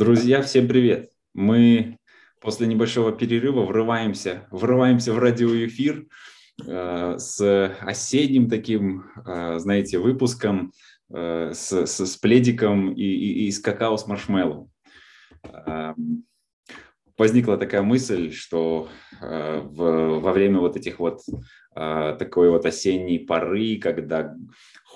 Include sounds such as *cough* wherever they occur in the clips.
Друзья, всем привет! Мы после небольшого перерыва врываемся, врываемся в радиоэфир э, с осенним таким, э, знаете, выпуском, э, с, с, с пледиком и, и, и с какао с маршмеллоу. Э, возникла такая мысль, что э, в, во время вот этих вот э, такой вот осенней поры, когда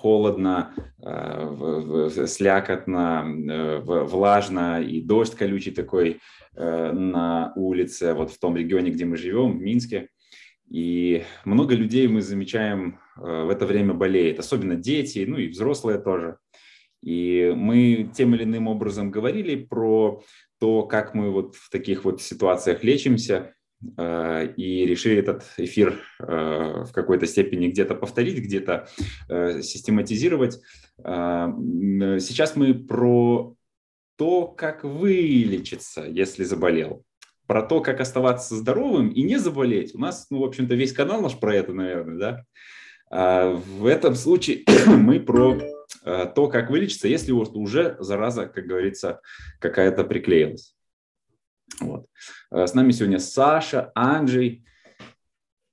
холодно, э, слякотно, э, влажно и дождь колючий такой э, на улице, вот в том регионе, где мы живем, в Минске. И много людей мы замечаем в это время болеет, особенно дети, ну и взрослые тоже. И мы тем или иным образом говорили про то, как мы вот в таких вот ситуациях лечимся, и решили этот эфир э, в какой-то степени где-то повторить, где-то э, систематизировать. Сейчас мы про то, как вылечиться, если заболел. Про то, как оставаться здоровым и не заболеть. У нас, ну, в общем-то, весь канал наш про это, наверное, да? А в этом случае *clears throat* мы про то, как вылечиться, если уже зараза, как говорится, какая-то приклеилась. Вот. Э, с нами сегодня Саша, Анджей,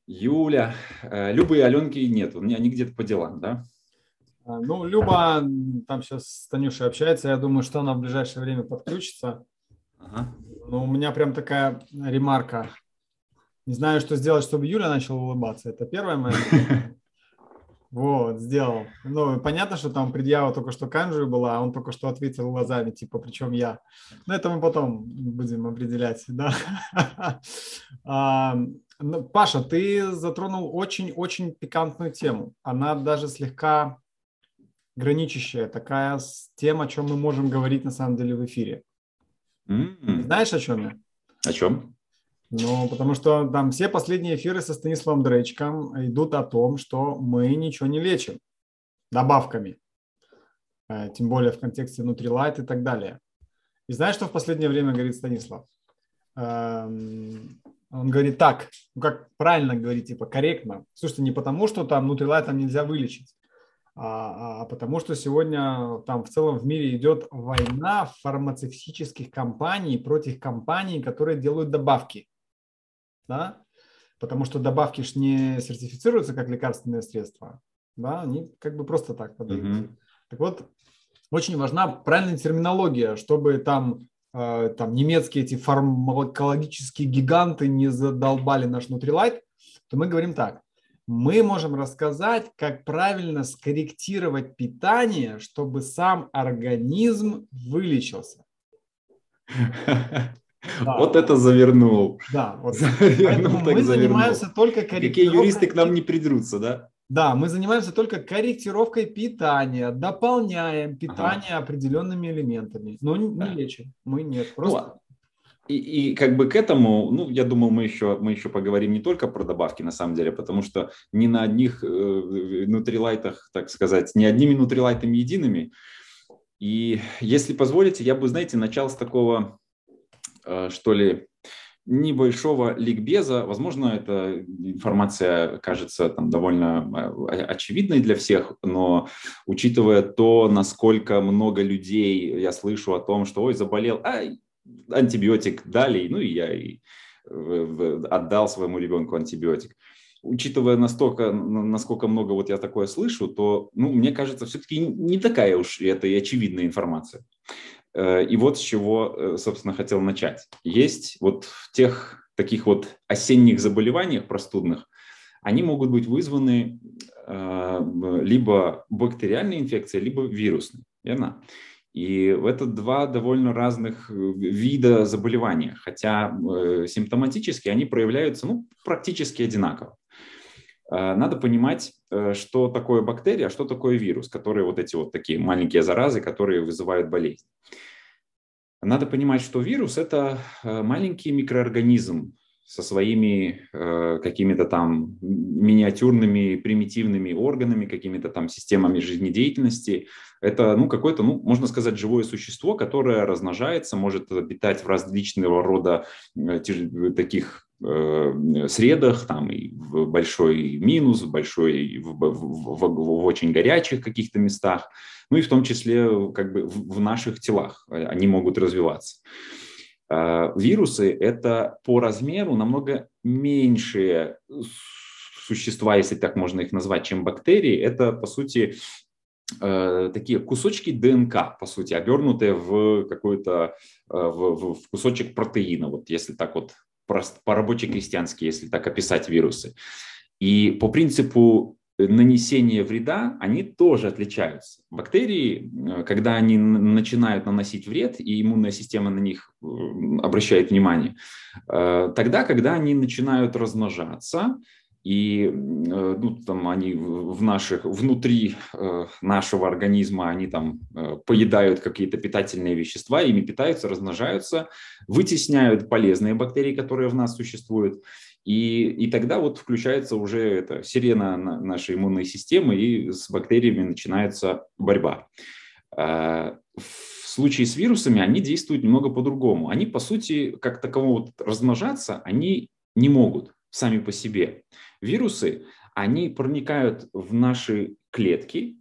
Юля. Э, Любы и Аленки нет, они где-то по делам, да? А, ну, Люба там сейчас с Танюшей общается, я думаю, что она в ближайшее время подключится. Ага. Ну, у меня прям такая ремарка. Не знаю, что сделать, чтобы Юля начала улыбаться. Это первое мое. *laughs* Вот, сделал. Ну, понятно, что там предъява только что Канжи была, а он только что ответил глазами, типа, причем я. Но это мы потом будем определять, да. *laughs* А, ну, Паша, ты затронул очень-очень пикантную тему. Она даже слегка граничащая, такая с тем, о чем мы можем говорить на самом деле в эфире. Mm-hmm. Знаешь, о чем я? О чем? Ну, потому что там все последние эфиры со Станиславом Дречком идут о том, что мы ничего не лечим добавками. Э, тем более в контексте Nutrilite и так далее. И знаешь, что в последнее время говорит Станислав? Эм, он говорит так, ну как правильно говорить, типа корректно. Слушайте, не потому, что там Nutrilite там нельзя вылечить, а, а потому что сегодня там в целом в мире идет война фармацевтических компаний против компаний, которые делают добавки да, потому что добавки ж не сертифицируются как лекарственные средства, да, они как бы просто так подаются. Mm-hmm. Так вот, очень важна правильная терминология, чтобы там, э, там немецкие эти фармакологические гиганты не задолбали наш Nutrilite, то мы говорим так. Мы можем рассказать, как правильно скорректировать питание, чтобы сам организм вылечился. *laughs* Да. Вот это завернул. Да, вот. Завернул, так мы завернул. занимаемся только корректировкой. Какие юристы к нам не придрутся, да? Да, мы занимаемся только корректировкой питания, дополняем питание ага. определенными элементами, но не да. лечим. Мы нет, просто. Ну, и, и как бы к этому, ну, я думаю, мы еще, мы еще поговорим не только про добавки, на самом деле, потому что не на одних э, нутрилайтах, так сказать, не одними нутрилайтами едиными. И если позволите, я бы, знаете, начал с такого что ли, небольшого ликбеза. Возможно, эта информация кажется там довольно э, очевидной для всех, но учитывая то, насколько много людей я слышу о том, что ой, заболел, а антибиотик дали, ну и я и отдал своему ребенку антибиотик. Учитывая настолько, насколько много вот я такое слышу, то, ну, мне кажется, все-таки не такая уж это и очевидная информация. Э, и вот с чего, э, собственно, хотел начать. Есть вот в тех таких вот осенних заболеваниях простудных, они могут быть вызваны э, либо бактериальной инфекцией, либо вирусной, верно? И это два довольно разных вида заболевания, хотя симптоматически они проявляются ну, практически одинаково. Надо понимать, что такое бактерия, а что такое вирус, которые вот эти вот такие маленькие заразы, которые вызывают болезнь. Надо понимать, что вирус – это э, маленький микроорганизм со своими э, какими-то там миниатюрными, примитивными органами, какими-то там системами жизнедеятельности. Это, ну, какое-то, ну, можно сказать, живое существо, которое размножается, может обитать в различного рода э, таких э, средах, там и в большой минус, в большой, в, в, в, в очень горячих каких-то местах, ну и в том числе как бы в, наших телах они могут развиваться. Э, вирусы – это по размеру намного меньшие существа, если так можно их назвать, чем бактерии. Это, по сути, э, такие кусочки ДНК, по сути, обернутые в какой-то э, в, в кусочек протеина, вот если так вот по-рабоче-крестьянски, если так описать вирусы. И по принципу нанесения вреда, они тоже отличаются. Бактерии, э, когда они начинают наносить вред, и иммунная система на них обращает внимание, тогда, когда они начинают размножаться, и э, ну, там они в наших, внутри э, нашего организма они там э, поедают какие-то питательные вещества, ими питаются, размножаются, вытесняют полезные бактерии, которые в нас существуют. И, и тогда вот включается уже эта сирена нашей иммунной системы, и с бактериями начинается борьба. В случае с вирусами они действуют немного по-другому. Они, по сути, как такового размножаться, они не могут сами по себе. Вирусы, они проникают в наши клетки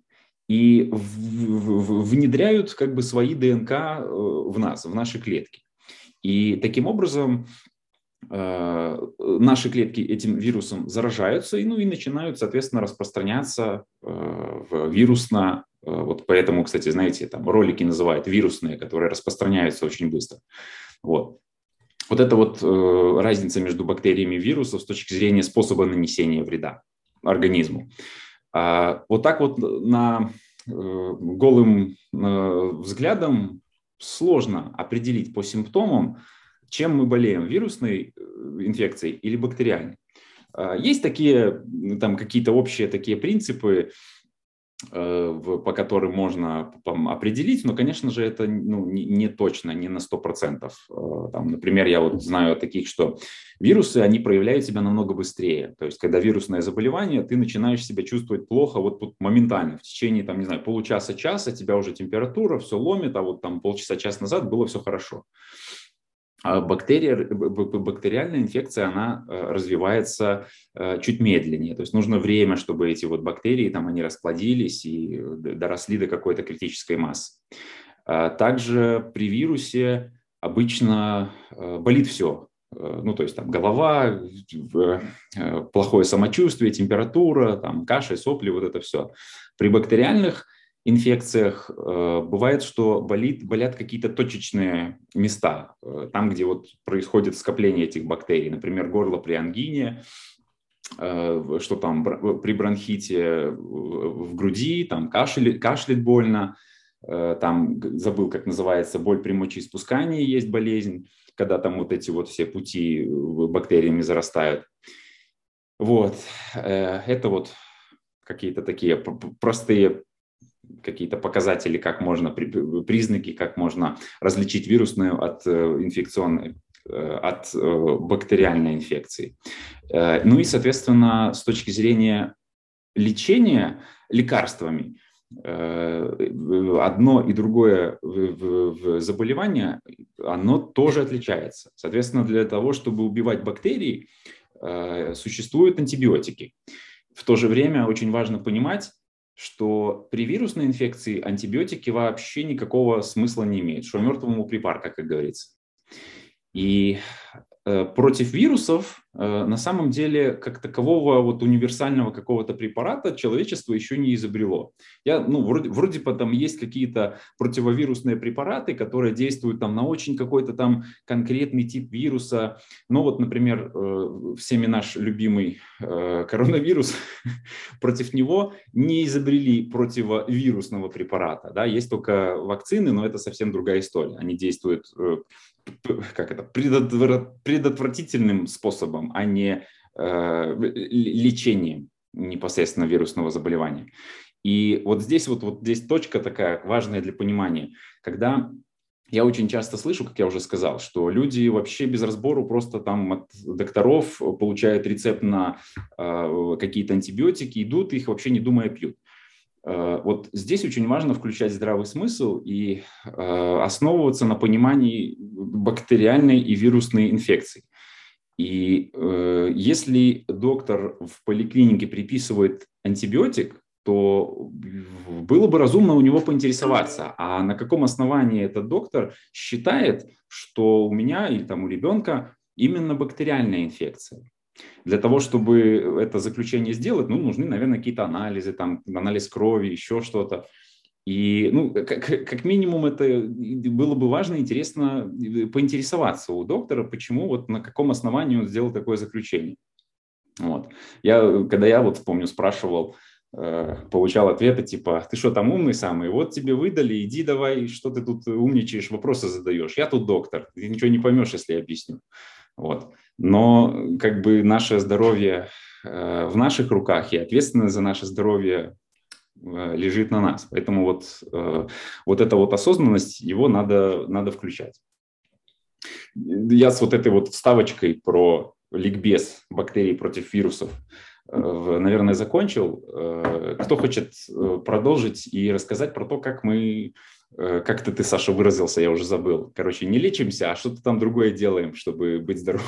и внедряют как бы свои ДНК э, в нас, в наши клетки. И таким образом э, наши клетки этим вирусом заражаются и, ну, и начинают, соответственно, распространяться э, вирусно. Вот поэтому, кстати, знаете, там ролики называют вирусные, которые распространяются очень быстро. Вот. Вот это вот э, разница между бактериями и вирусом с точки зрения способа нанесения вреда организму. А, вот так вот на э, голым э, взглядом сложно определить по симптомам, чем мы болеем, вирусной э, инфекцией или бактериальной. А, есть такие, там какие-то общие такие принципы, по которым можно определить, но, конечно же, это ну, не, не точно, не на 100%. Э, там, например, я вот знаю таких, что вирусы, они проявляют себя намного быстрее. То есть, когда вирусное заболевание, ты начинаешь себя чувствовать плохо вот, вот моментально, в течение, там, не знаю, получаса-часа, тебя уже температура, все ломит, а вот там полчаса-час назад было все хорошо. А бактерия, бактериальная инфекция, она э, развивается э, чуть медленнее. То есть нужно время, чтобы эти вот бактерии, там они расплодились и э, доросли до какой-то критической массы. А также при вирусе обычно болит все. Ну, то есть там голова, плохое самочувствие, температура, там кашель, сопли, вот это все. При бактериальных инфекциях э, бывает, что болит, болят какие-то точечные места, э, там, где вот происходит скопление этих бактерий, например, горло при ангине, э, что там при бронхите в груди, там кашель, кашлять больно, там забыл, как называется, боль при мочеиспускании есть болезнь, когда там вот эти вот все пути бактериями зарастают. Вот, это вот какие-то такие простые какие-то показатели, как можно, признаки, как можно различить вирусную от э, инфекционной, э, от э, бактериальной инфекции. Ну и, соответственно, с точки зрения лечения лекарствами, одно и другое заболевание, оно тоже отличается. Соответственно, для того, чтобы убивать бактерии, существуют антибиотики. В то же время очень важно понимать, что при вирусной инфекции антибиотики вообще никакого смысла не имеют, что мертвому припарка, как говорится. И против вирусов э, на самом деле как такового вот универсального какого-то препарата человечество еще не изобрело. Я, ну, вроде, вроде бы там есть какие-то противовирусные препараты, которые действуют там на очень какой-то там конкретный тип вируса. Но вот, например, э, всеми наш любимый коронавирус, *laughs* против него не изобрели противовирусного препарата. Да? Есть только вакцины, но это совсем другая история. Они действуют как это, предотвратительным способом, а не э, лечением непосредственно вирусного заболевания. И вот здесь вот, вот здесь точка такая важная для понимания, когда я очень часто слышу, как я уже сказал, что люди вообще без разбору просто там от докторов получают рецепт на э, какие-то антибиотики, идут, их вообще не думая пьют. Э, вот здесь очень важно включать здравый смысл и э, основываться на понимании бактериальной и вирусной инфекции. И э, если доктор в поликлинике приписывает антибиотик, то было бы разумно у него поинтересоваться, а на каком основании этот доктор считает, что у меня или там у ребенка именно бактериальная инфекция. Для того, чтобы это заключение сделать, ну, нужны, наверное, какие-то анализы, там, анализ крови, еще что-то. И, ну, как, как минимум, это было бы важно, интересно поинтересоваться у доктора, почему, вот на каком основании он сделал такое заключение. Вот. Я, когда я вот, помню, спрашивал, э, получал ответы типа, ты что там умный самый, вот тебе выдали, иди давай, что ты тут умничаешь, вопросы задаешь. Я тут доктор, ты ничего не поймешь, если я объясню. Вот. Но как бы наше здоровье э, в наших руках и ответственность за наше здоровье э, лежит на нас. Поэтому вот, э, вот эта вот осознанность, его надо, надо включать. Я с вот этой вот вставочкой про ликбез бактерий против вирусов, наверное, закончил. Кто хочет продолжить и рассказать про то, как мы Э, как-то ты, Саша, выразился, я уже забыл. Короче, не лечимся, а что-то там другое делаем, чтобы быть здоровым.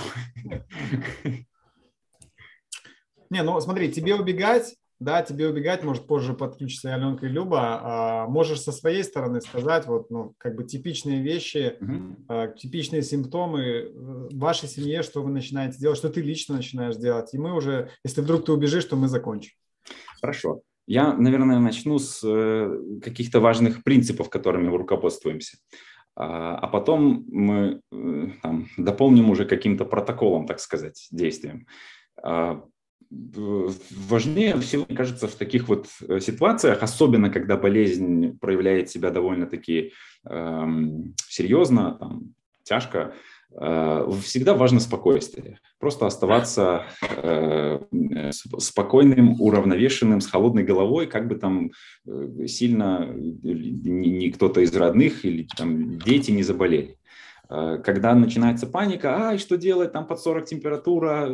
Не, ну смотри, тебе убегать, да, тебе убегать, может, позже подключится Аленка и Люба. А, можешь со своей стороны сказать, вот, ну, как бы типичные вещи, угу. а, типичные симптомы в вашей семье, что вы начинаете делать, что ты лично начинаешь делать. И мы уже, если вдруг ты убежишь, то мы закончим. Хорошо. Я, наверное, начну с э, каких-то важных принципов, которыми мы руководствуемся. А, а потом мы э, там, дополним уже каким-то протоколом, так сказать, действием. А, важнее всего, мне кажется, в таких вот э, ситуациях, особенно когда болезнь проявляет себя довольно-таки эм, серьезно, там, тяжко, всегда важно спокойствие. Просто оставаться э, спокойным, уравновешенным, с холодной головой, как бы там э, сильно ни кто-то из родных или там дети не заболели. Когда начинается паника, ай, что делать, там под 40 температура,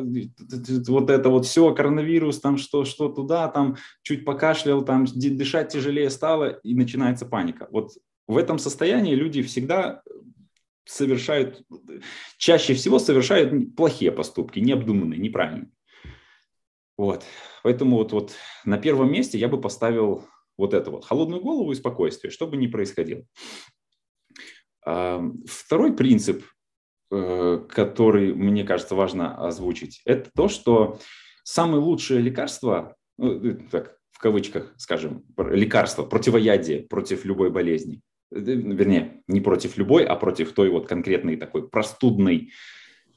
вот это вот все, коронавирус, там что, что туда, там чуть покашлял, там дышать тяжелее стало, и начинается паника. Вот в этом состоянии люди всегда совершают, чаще всего совершают плохие поступки, необдуманные, неправильные. Вот. Поэтому вот, вот на первом месте я бы поставил вот это вот, холодную голову и спокойствие, что бы ни происходило. Второй принцип, э, который, мне кажется, важно озвучить, это то, что самое лучшее лекарство, ну, э, так, в кавычках, скажем, лекарство, противоядие против любой болезни, вернее, не против любой, а против той вот конкретной такой простудной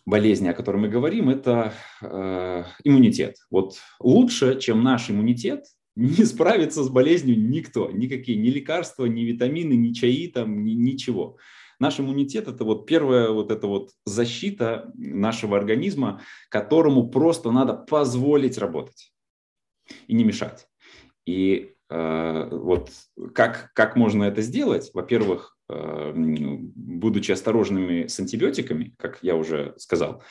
болезни, о которой мы говорим, это э, иммунитет. Вот лучше, чем наш иммунитет, не справится с болезнью никто, никакие, ни лекарства, ни витамины, ни чаи, там, ни, ничего. Наш иммунитет – это вот первая вот эта вот защита нашего организма, которому просто надо позволить работать и не мешать. И Э, вот как, как можно это сделать? Во-первых, э, будучи осторожными с антибиотиками, как я уже сказал.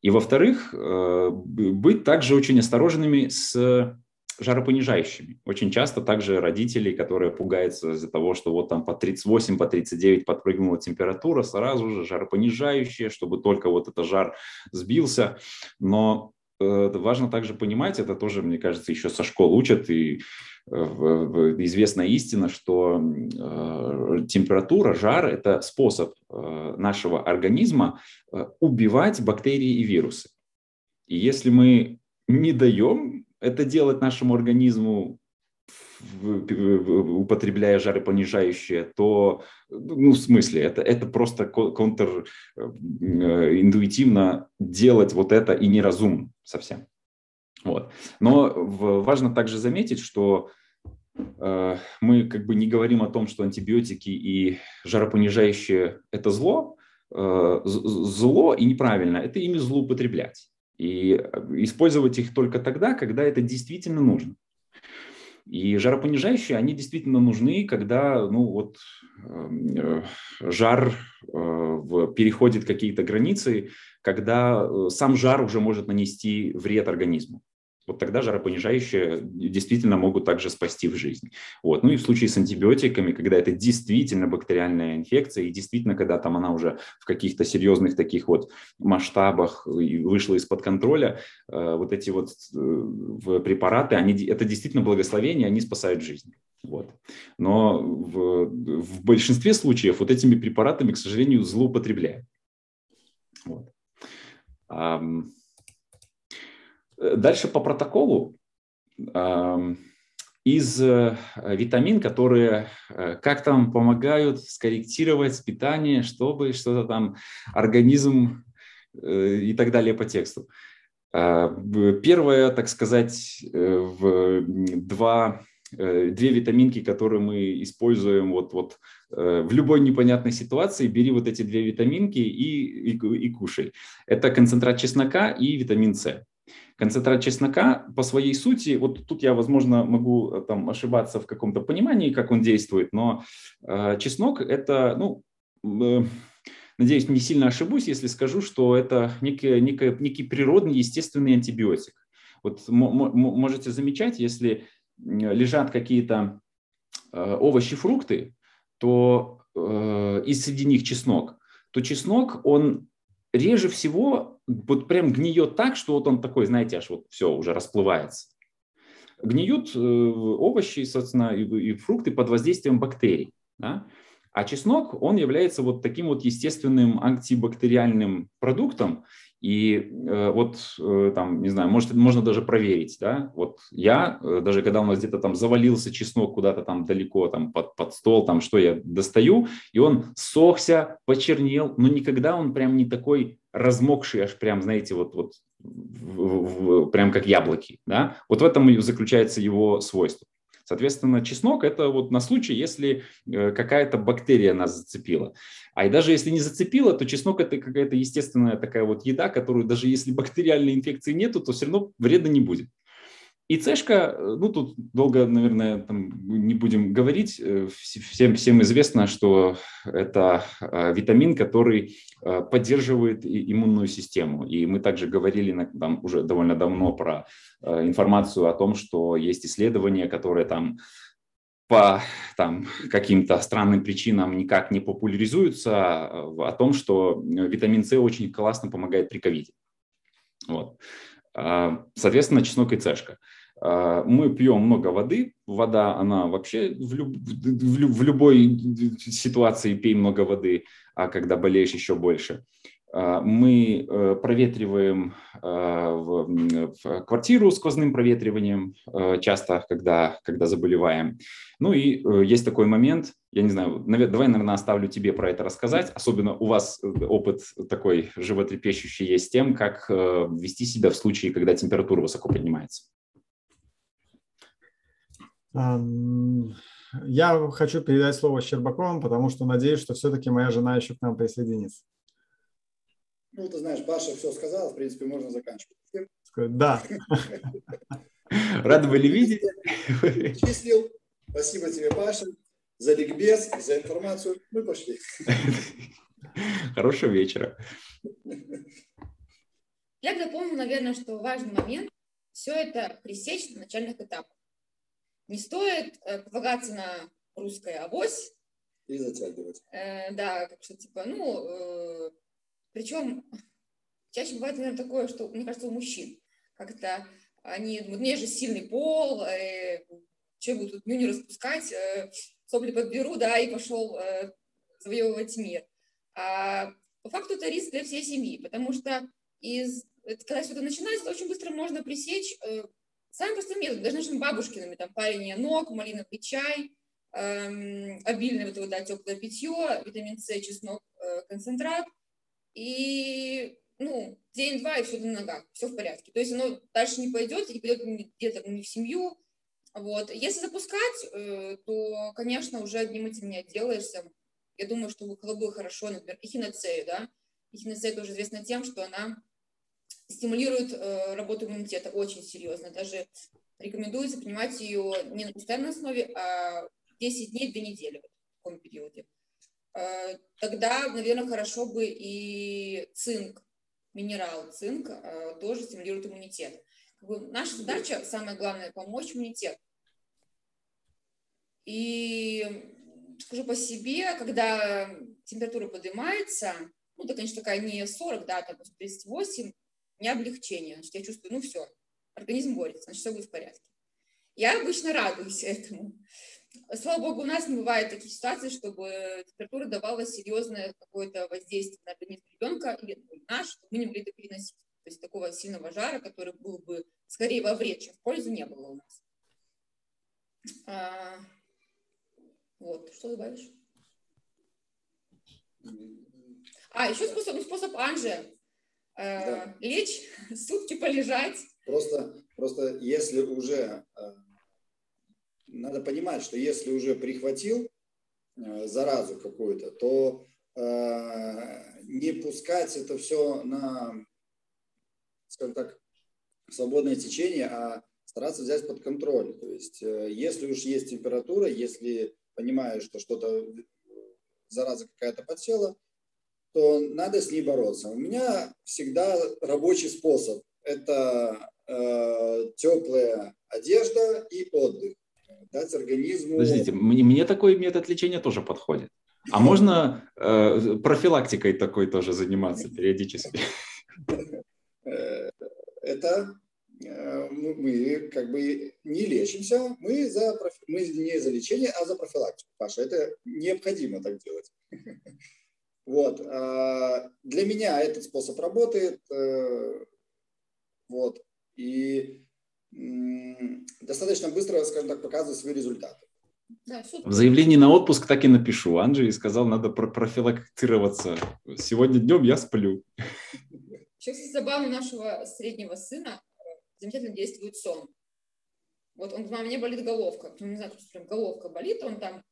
И во-вторых, э, быть также очень осторожными с жаропонижающими. Очень часто также родители, которые пугаются из-за того, что вот там по 38, по 39 подпрыгнула температура, сразу же жаропонижающие, чтобы только вот этот жар сбился. Но важно также понимать, это тоже, мне кажется, еще со школ учат, и известная истина, что э, температура, жар – это способ э, нашего организма э, убивать бактерии и вирусы. И если мы не даем это делать нашему организму, употребляя жаропонижающие, то, ну, в смысле, это, это просто контринтуитивно делать вот это и неразумно совсем. Вот. Но важно также заметить, что э, мы как бы не говорим о том, что антибиотики и жаропонижающие – это зло. Э, зло и неправильно – это ими злоупотреблять. И использовать их только тогда, когда это действительно нужно. И жаропонижающие, они действительно нужны, когда ну, вот, э, жар переходит какие-то границы, когда сам жар уже может нанести вред организму. Вот тогда жаропонижающие действительно могут также спасти в жизни. Вот. Ну и в случае с антибиотиками, когда это действительно бактериальная инфекция, и действительно, когда там она уже в каких-то серьезных таких вот масштабах вышла из-под контроля, э, вот эти вот э, препараты, они, это действительно благословение, они спасают жизнь. Вот. Но в, в большинстве случаев вот этими препаратами, к сожалению, злоупотребляют. Вот. Дальше по протоколу из э, витамин, которые э, как там помогают скорректировать питание, чтобы что-то там организм э, и так далее по тексту. А, первое, так сказать, в два две витаминки, которые мы используем вот, вот в любой непонятной ситуации, бери вот эти две витаминки и, и, и кушай. Это концентрат чеснока и витамин С. Концентрат чеснока по своей сути, вот тут я, возможно, могу э, там ошибаться в каком-то понимании, как он действует, но э, чеснок это, ну, э, надеюсь, не сильно ошибусь, если скажу, что это некий, некий, некий природный, естественный антибиотик. Вот можете замечать, если лежат какие-то э, овощи, фрукты, то э, и среди них чеснок, то чеснок, он реже всего вот прям гниет так, что вот он такой, знаете, аж вот все уже расплывается. Гниют э, овощи, собственно, и, фрукты под воздействием бактерий. Да? А чеснок, он является вот таким вот естественным антибактериальным продуктом, и э, вот э, там, не знаю, может, можно даже проверить, да, вот я, э, даже когда у нас где-то там завалился чеснок куда-то там далеко, там под, под стол, там что я достаю, и он сохся, почернел, но никогда он прям не такой размокший, аж прям, знаете, вот, вот в, в, прям как яблоки, да, вот в этом и заключается его свойство. Соответственно, чеснок – это вот на случай, если э, какая-то бактерия нас зацепила. А и даже если не зацепила, то чеснок – это какая-то естественная такая вот еда, которую даже если бактериальной инфекции нету, то все равно вреда не будет. И цешка, э, ну тут долго, наверное, там не будем говорить, э, всем, всем известно, что это э, витамин, который поддерживает иммунную систему. И мы также говорили там, уже довольно давно про информацию о том, что есть исследования, которые там по там, каким-то странным причинам никак не популяризуются, о том, что витамин С очень классно помогает при ковиде. Вот. Соответственно, чеснок и цешка. А, мы пьем много воды. Вода, она вообще в, люб, в любой ситуации пей много воды, а когда болеешь еще больше. А, мы э, проветриваем а, в квартиру сквозным проветриванием часто, когда, когда заболеваем. Ну и э, есть такой момент, я не знаю, давай, наверное, оставлю тебе про это рассказать. Особенно у вас э, опыт такой животрепещущий есть тем, как вести себя в случае, когда температура высоко поднимается. Я хочу передать слово Щербаковым, потому что надеюсь, что все-таки моя жена еще к нам присоединится. Ну, ты знаешь, Паша все сказал, в принципе, можно заканчивать. Да. *laughs* Рады были видеть. Числил. Спасибо тебе, Паша, за ликбез, за информацию. Мы пошли. *laughs* Хорошего вечера. Я дополню, наверное, что важный момент – все это пресечь на начальных этапах. Не стоит э, полагаться на русское авось. И затягивать. Э, да, как что типа, ну, э, причем чаще бывает, наверное, такое, что, мне кажется, у мужчин как-то они думают, мне же сильный пол, э, что я буду тут нюни распускать, э, сопли подберу, да, и пошел э, завоевывать мир. А по факту это риск для всей семьи, потому что из, когда все это начинается, очень быстро можно пресечь э, Самый простой метод, даже нашими бабушкиными, там, парение ног, малиновый чай, эм, обильное вот, да, теплое питье, витамин С, чеснок, э, концентрат, и, ну, день-два, все на ногах, все в порядке. То есть оно дальше не пойдет, и пойдет где-то не в семью, вот. Если запускать, э, то, конечно, уже одним этим не отделаешься. Я думаю, что было бы хорошо, например, эхиноцею, да, эхиноцея тоже известна тем, что она стимулирует э, работу иммунитета очень серьезно. Даже рекомендуется принимать ее не на постоянной основе, а 10 дней, 2 недели в таком периоде. Э, тогда, наверное, хорошо бы и цинк, минерал цинк э, тоже стимулирует иммунитет. наша задача, самое главное, помочь иммунитету. И скажу по себе, когда температура поднимается, ну, это, конечно, такая не 40, да, там 38, не облегчение. Значит, я чувствую, ну, все, организм борется, значит, все будет в порядке. Я обычно радуюсь *laughs* этому. Слава богу, у нас не бывает таких ситуаций, чтобы температура давала серьезное какое-то воздействие на организм ребенка или наш, чтобы мы не могли это переносить. То есть такого сильного жара, который был бы скорее во вред, чем в пользу, не было у нас. А, вот, что добавишь? А, еще способ, ну, способ Анжи. Э, да. Лечь, *laughs* сутки полежать. Просто, просто если уже, э, надо понимать, что если уже прихватил э, заразу какую-то, то э, не пускать это все на, скажем так, свободное течение, а стараться взять под контроль. То есть, э, если уж есть температура, если понимаешь, что что-то, зараза какая-то подсела, то надо с ней бороться. У меня всегда рабочий способ – это э, теплая одежда и отдых. Дать организму… Подождите, мне, мне такой метод лечения тоже подходит. А можно э, профилактикой такой тоже заниматься периодически? Э, это Э, мы как бы не лечимся, мы, за, мы не за лечение, а за профилактику, Паша. Это необходимо так делать. Вот. А, для меня этот способ работает. Э, вот. И достаточно быстро, скажем так, показывает свои результаты. В заявлении на отпуск так и напишу. Анджей сказал, надо профилактироваться. Сегодня днем я сплю. Сейчас забавно нашего среднего сына замечательно действует сон. Вот он, у меня болит головка, ну, не знаю, прям головка болит, он там,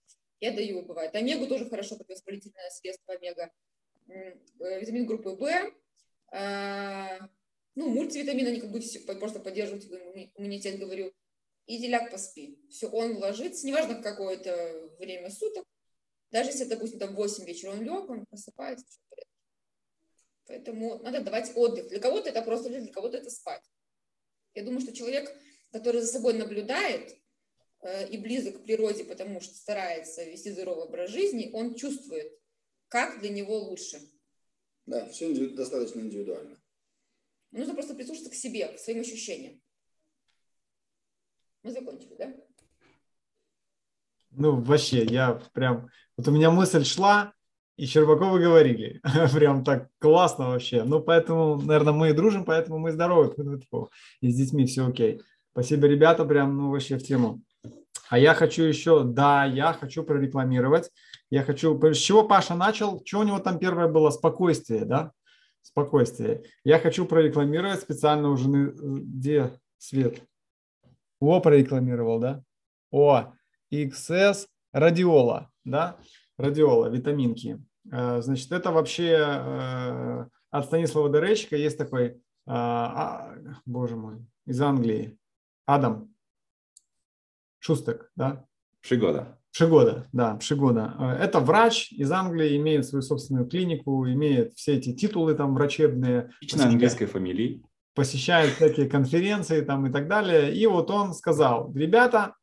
я даю, бывает. Омегу тоже хорошо, как воспалительное средство омега. Э, витамин группы В, а, ну, мультивитамины, они как бы все, просто поддерживают иммунитет, говорю. И деляк поспи. Все, он ложится, неважно в какое-то время суток, даже если, допустим, там 8 вечера он лег, он просыпается. Поэтому надо давать отдых. Для кого-то это просто для кого-то это спать. Я думаю, что человек, который за собой наблюдает э, и близок к природе, потому что старается вести здоровый образ жизни, он чувствует, как для него лучше. Да, все достаточно индивидуально. Нужно просто прислушаться к себе, к своим ощущениям. Мы закончили, да? Ну, вообще, я прям... Вот у меня мысль шла, и Щербаковы говорили. *laughs* Прям так классно вообще. Ну, поэтому, наверное, мы и дружим, поэтому мы здоровы. И с детьми все окей. Спасибо, ребята, прям, ну, вообще в тему. А я хочу еще, да, я хочу прорекламировать. Я хочу, с чего Паша начал? Что у него там первое было? Спокойствие, да? Спокойствие. Я хочу прорекламировать специально у жены, где свет? О, прорекламировал, да? О, XS Радиола, да? Радиола, витаминки. Э, значит, это вообще э, от Станислава Деречка есть такой, э, а, боже мой, из Англии, Адам Шустек, да? Шигода. Шигода, да, Шигода. Это врач из Англии, имеет свою собственную клинику, имеет все эти титулы там врачебные. Лично английской фамилии. Посещает всякие конференции там и так далее. И вот он сказал, ребята,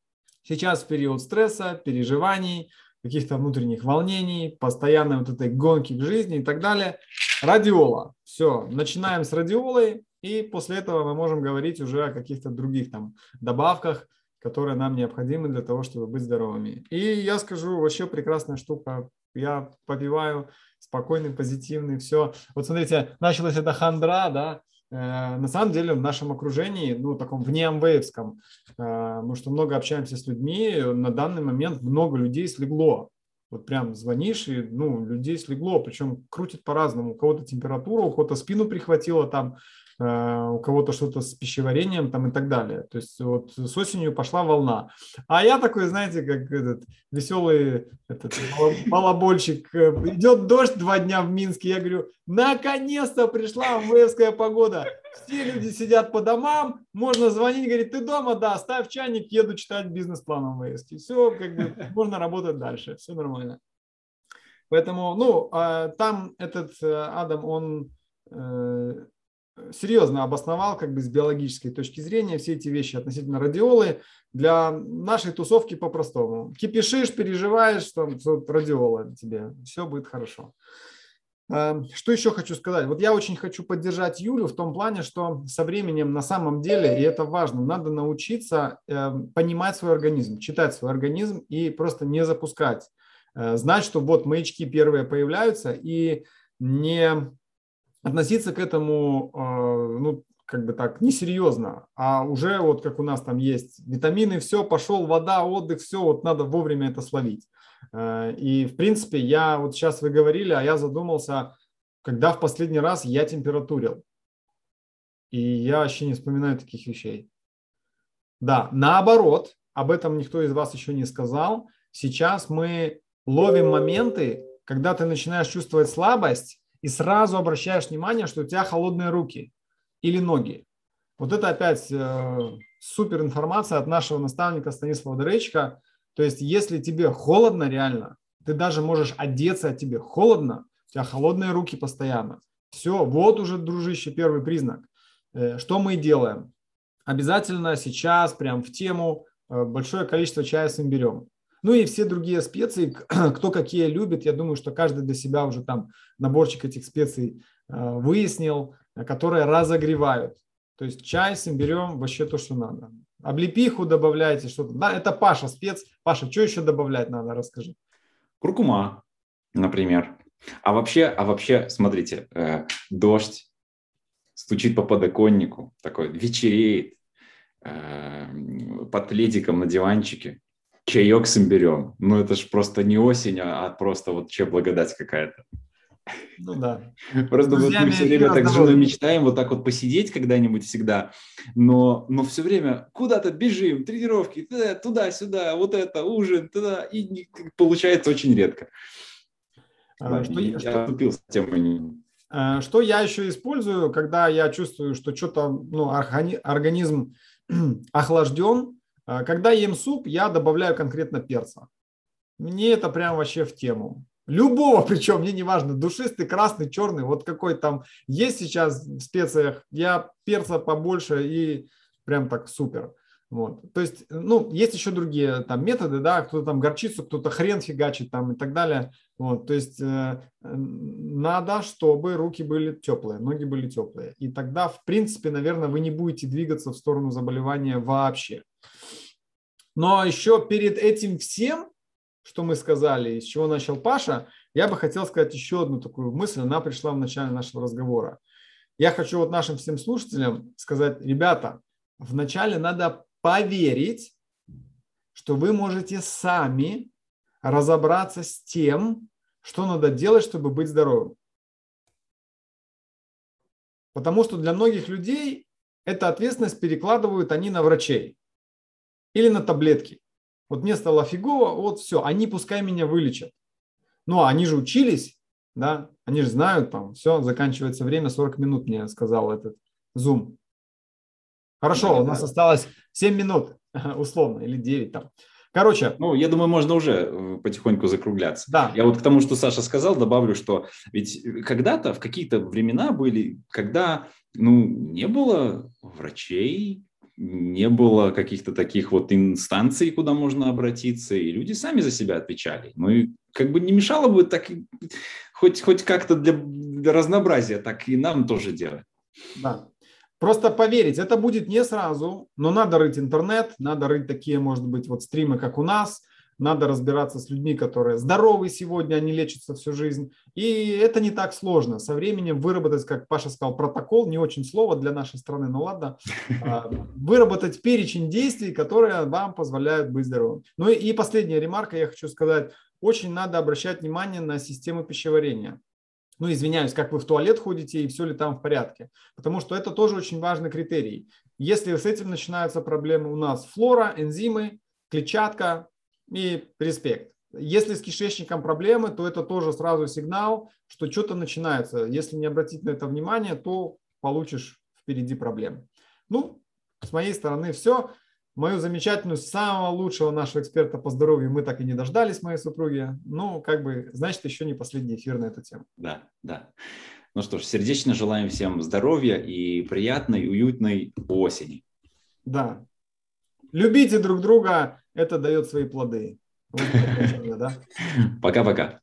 сейчас период стресса, переживаний, каких-то внутренних волнений, постоянной вот этой гонки к жизни и так далее. Радиола. Все, начинаем с радиолой, и после этого мы можем говорить уже о каких-то других там добавках, которые нам необходимы для того, чтобы быть здоровыми. И я скажу, вообще прекрасная штука. Я попиваю спокойный, позитивный, все. Вот смотрите, началась эта хандра, да, Э, на самом деле в нашем окружении, ну, таком вне амвеевском, э, мы что много общаемся с людьми, на данный момент много людей слегло. Вот прям звонишь, и, ну, людей слегло, причем крутит по-разному. У кого-то температура, у кого-то спину прихватило там, Э, у кого-то что-то с пищеварением там и так далее. То есть вот с осенью пошла волна. А я такой, знаете, как этот веселый этот, балабольщик. Э, идет дождь два дня в Минске. Я говорю, наконец-то пришла МВСская погода. Все люди сидят по домам, можно звонить, говорит, ты дома? Да, ставь чайник, еду читать бизнес-план МВС. Все, как бы, можно работать дальше, все нормально. Поэтому, ну, а там этот э, Адам, он серьезно обосновал как бы с биологической точки зрения все эти вещи относительно радиолы. Для нашей тусовки по-простому. Кипишишь, переживаешь, что радиола тебе, все будет хорошо. Эм, что еще хочу сказать? Вот я очень хочу поддержать Юлю в том плане, что со временем на самом деле, и это важно, надо научиться эм, понимать свой организм, читать свой организм и просто не запускать. Э, знать, что вот маячки первые появляются и не относиться к этому, э, ну, как бы так, несерьезно, а уже вот как у нас там есть витамины, все, пошел, вода, отдых, все, вот надо вовремя это словить. Э, и, в принципе, я вот сейчас вы говорили, а я задумался, когда в последний раз я температурил. И я вообще не вспоминаю таких вещей. Да, наоборот, об этом никто из вас еще не сказал. Сейчас мы ловим моменты, когда ты начинаешь чувствовать слабость и сразу обращаешь внимание, что у тебя холодные руки или ноги. Вот это опять э, супер информация от нашего наставника Станислава Доречка. То есть, если тебе холодно реально, ты даже можешь одеться, а тебе холодно, у тебя холодные руки постоянно. Все, вот уже, дружище, первый признак. Э, что мы делаем? Обязательно сейчас, прям в тему, э, большое количество чая с имбирем. Ну и все другие специи, *clears throat* кто какие любит, я думаю, что каждый для себя уже там наборчик этих специй э, выяснил, которые разогревают. То есть чай с имбирем вообще то, что надо. Облепиху добавляйте, что-то. Да, это Паша спец. Паша, что еще добавлять надо, расскажи. Куркума, например. А вообще, а вообще, смотрите, э, дождь стучит по подоконнику, такой вечереет, э, под пледиком на диванчике, чаек с имбирем. Ну, это же просто не осень, а, а просто вот че благодать какая-то. Ну да. *laughs* Просто вот мы все время так с женой мечтаем вот так вот посидеть когда-нибудь всегда, но, но все время куда-то бежим, тренировки, туда-сюда, вот это, ужин, туда, и получается очень редко. А, что, я что, отступился темой. А, что я еще использую, когда я чувствую, что что-то, ну, организм *clears throat* охлажден, а, когда ем суп, я добавляю конкретно перца. Мне это прям вообще в тему. Любого, *laughs* причем, мне не важно, душистый, красный, черный, вот какой там есть сейчас в специях, я перца побольше и прям так супер. Вот. То есть, ну, есть еще другие там методы, да, кто-то там горчицу, кто-то хрен фигачит там и так далее. Вот. То есть, э, надо, чтобы руки были теплые, ноги были теплые. И тогда, в принципе, наверное, вы не будете двигаться в сторону заболевания вообще. Но еще перед этим всем что мы сказали, из чего начал Паша, я бы хотел сказать еще одну такую мысль, она пришла в начале нашего разговора. Я хочу вот нашим всем слушателям сказать, ребята, вначале надо поверить, что вы можете сами разобраться с тем, что надо делать, чтобы быть здоровым. Потому что для многих людей эта ответственность перекладывают они на врачей или на таблетки. Вот мне стало фигово, вот все, они пускай меня вылечат. Ну, они же учились, да, они же знают, там, все, заканчивается время, 40 минут мне сказал этот Zoom. Хорошо, да, у нас да. осталось 7 минут, *laughs* условно, или 9 там. Короче. Ну, я думаю, можно уже э, потихоньку закругляться. Да. Я вот к тому, что Саша сказал, добавлю, что ведь когда-то, в какие-то времена были, когда, ну, не было врачей, не было каких-то таких вот инстанций, куда можно обратиться, и люди сами за себя отвечали. Ну и как бы не мешало бы так хоть, хоть как-то для, для разнообразия, так и нам тоже делать. Да. Просто поверить, это будет не сразу, но надо рыть интернет, надо рыть такие, может быть, вот стримы, как у нас – надо разбираться с людьми, которые здоровы сегодня, они лечатся всю жизнь. И это не так сложно. Со временем выработать, как Паша сказал, протокол, не очень слово для нашей страны, но ладно, *laughs* а, выработать перечень действий, которые вам позволяют быть здоровым. Ну и последняя ремарка, я хочу сказать, очень надо обращать внимание на систему пищеварения ну, извиняюсь, как вы в туалет ходите и все ли там в порядке. Потому что это тоже очень важный критерий. Если с этим начинаются проблемы у нас флора, энзимы, клетчатка, и респект. Если с кишечником проблемы, то это тоже сразу сигнал, что что-то начинается. Если не обратить на это внимание, то получишь впереди проблем. Ну, с моей стороны все. Мою замечательную, самого лучшего нашего эксперта по здоровью мы так и не дождались, моей супруги. Ну, как бы, значит, еще не последний эфир на эту тему. Да, да. Ну что ж, сердечно желаем всем здоровья и приятной, уютной осени. Да. Любите друг друга, это дает свои плоды. Пока-пока.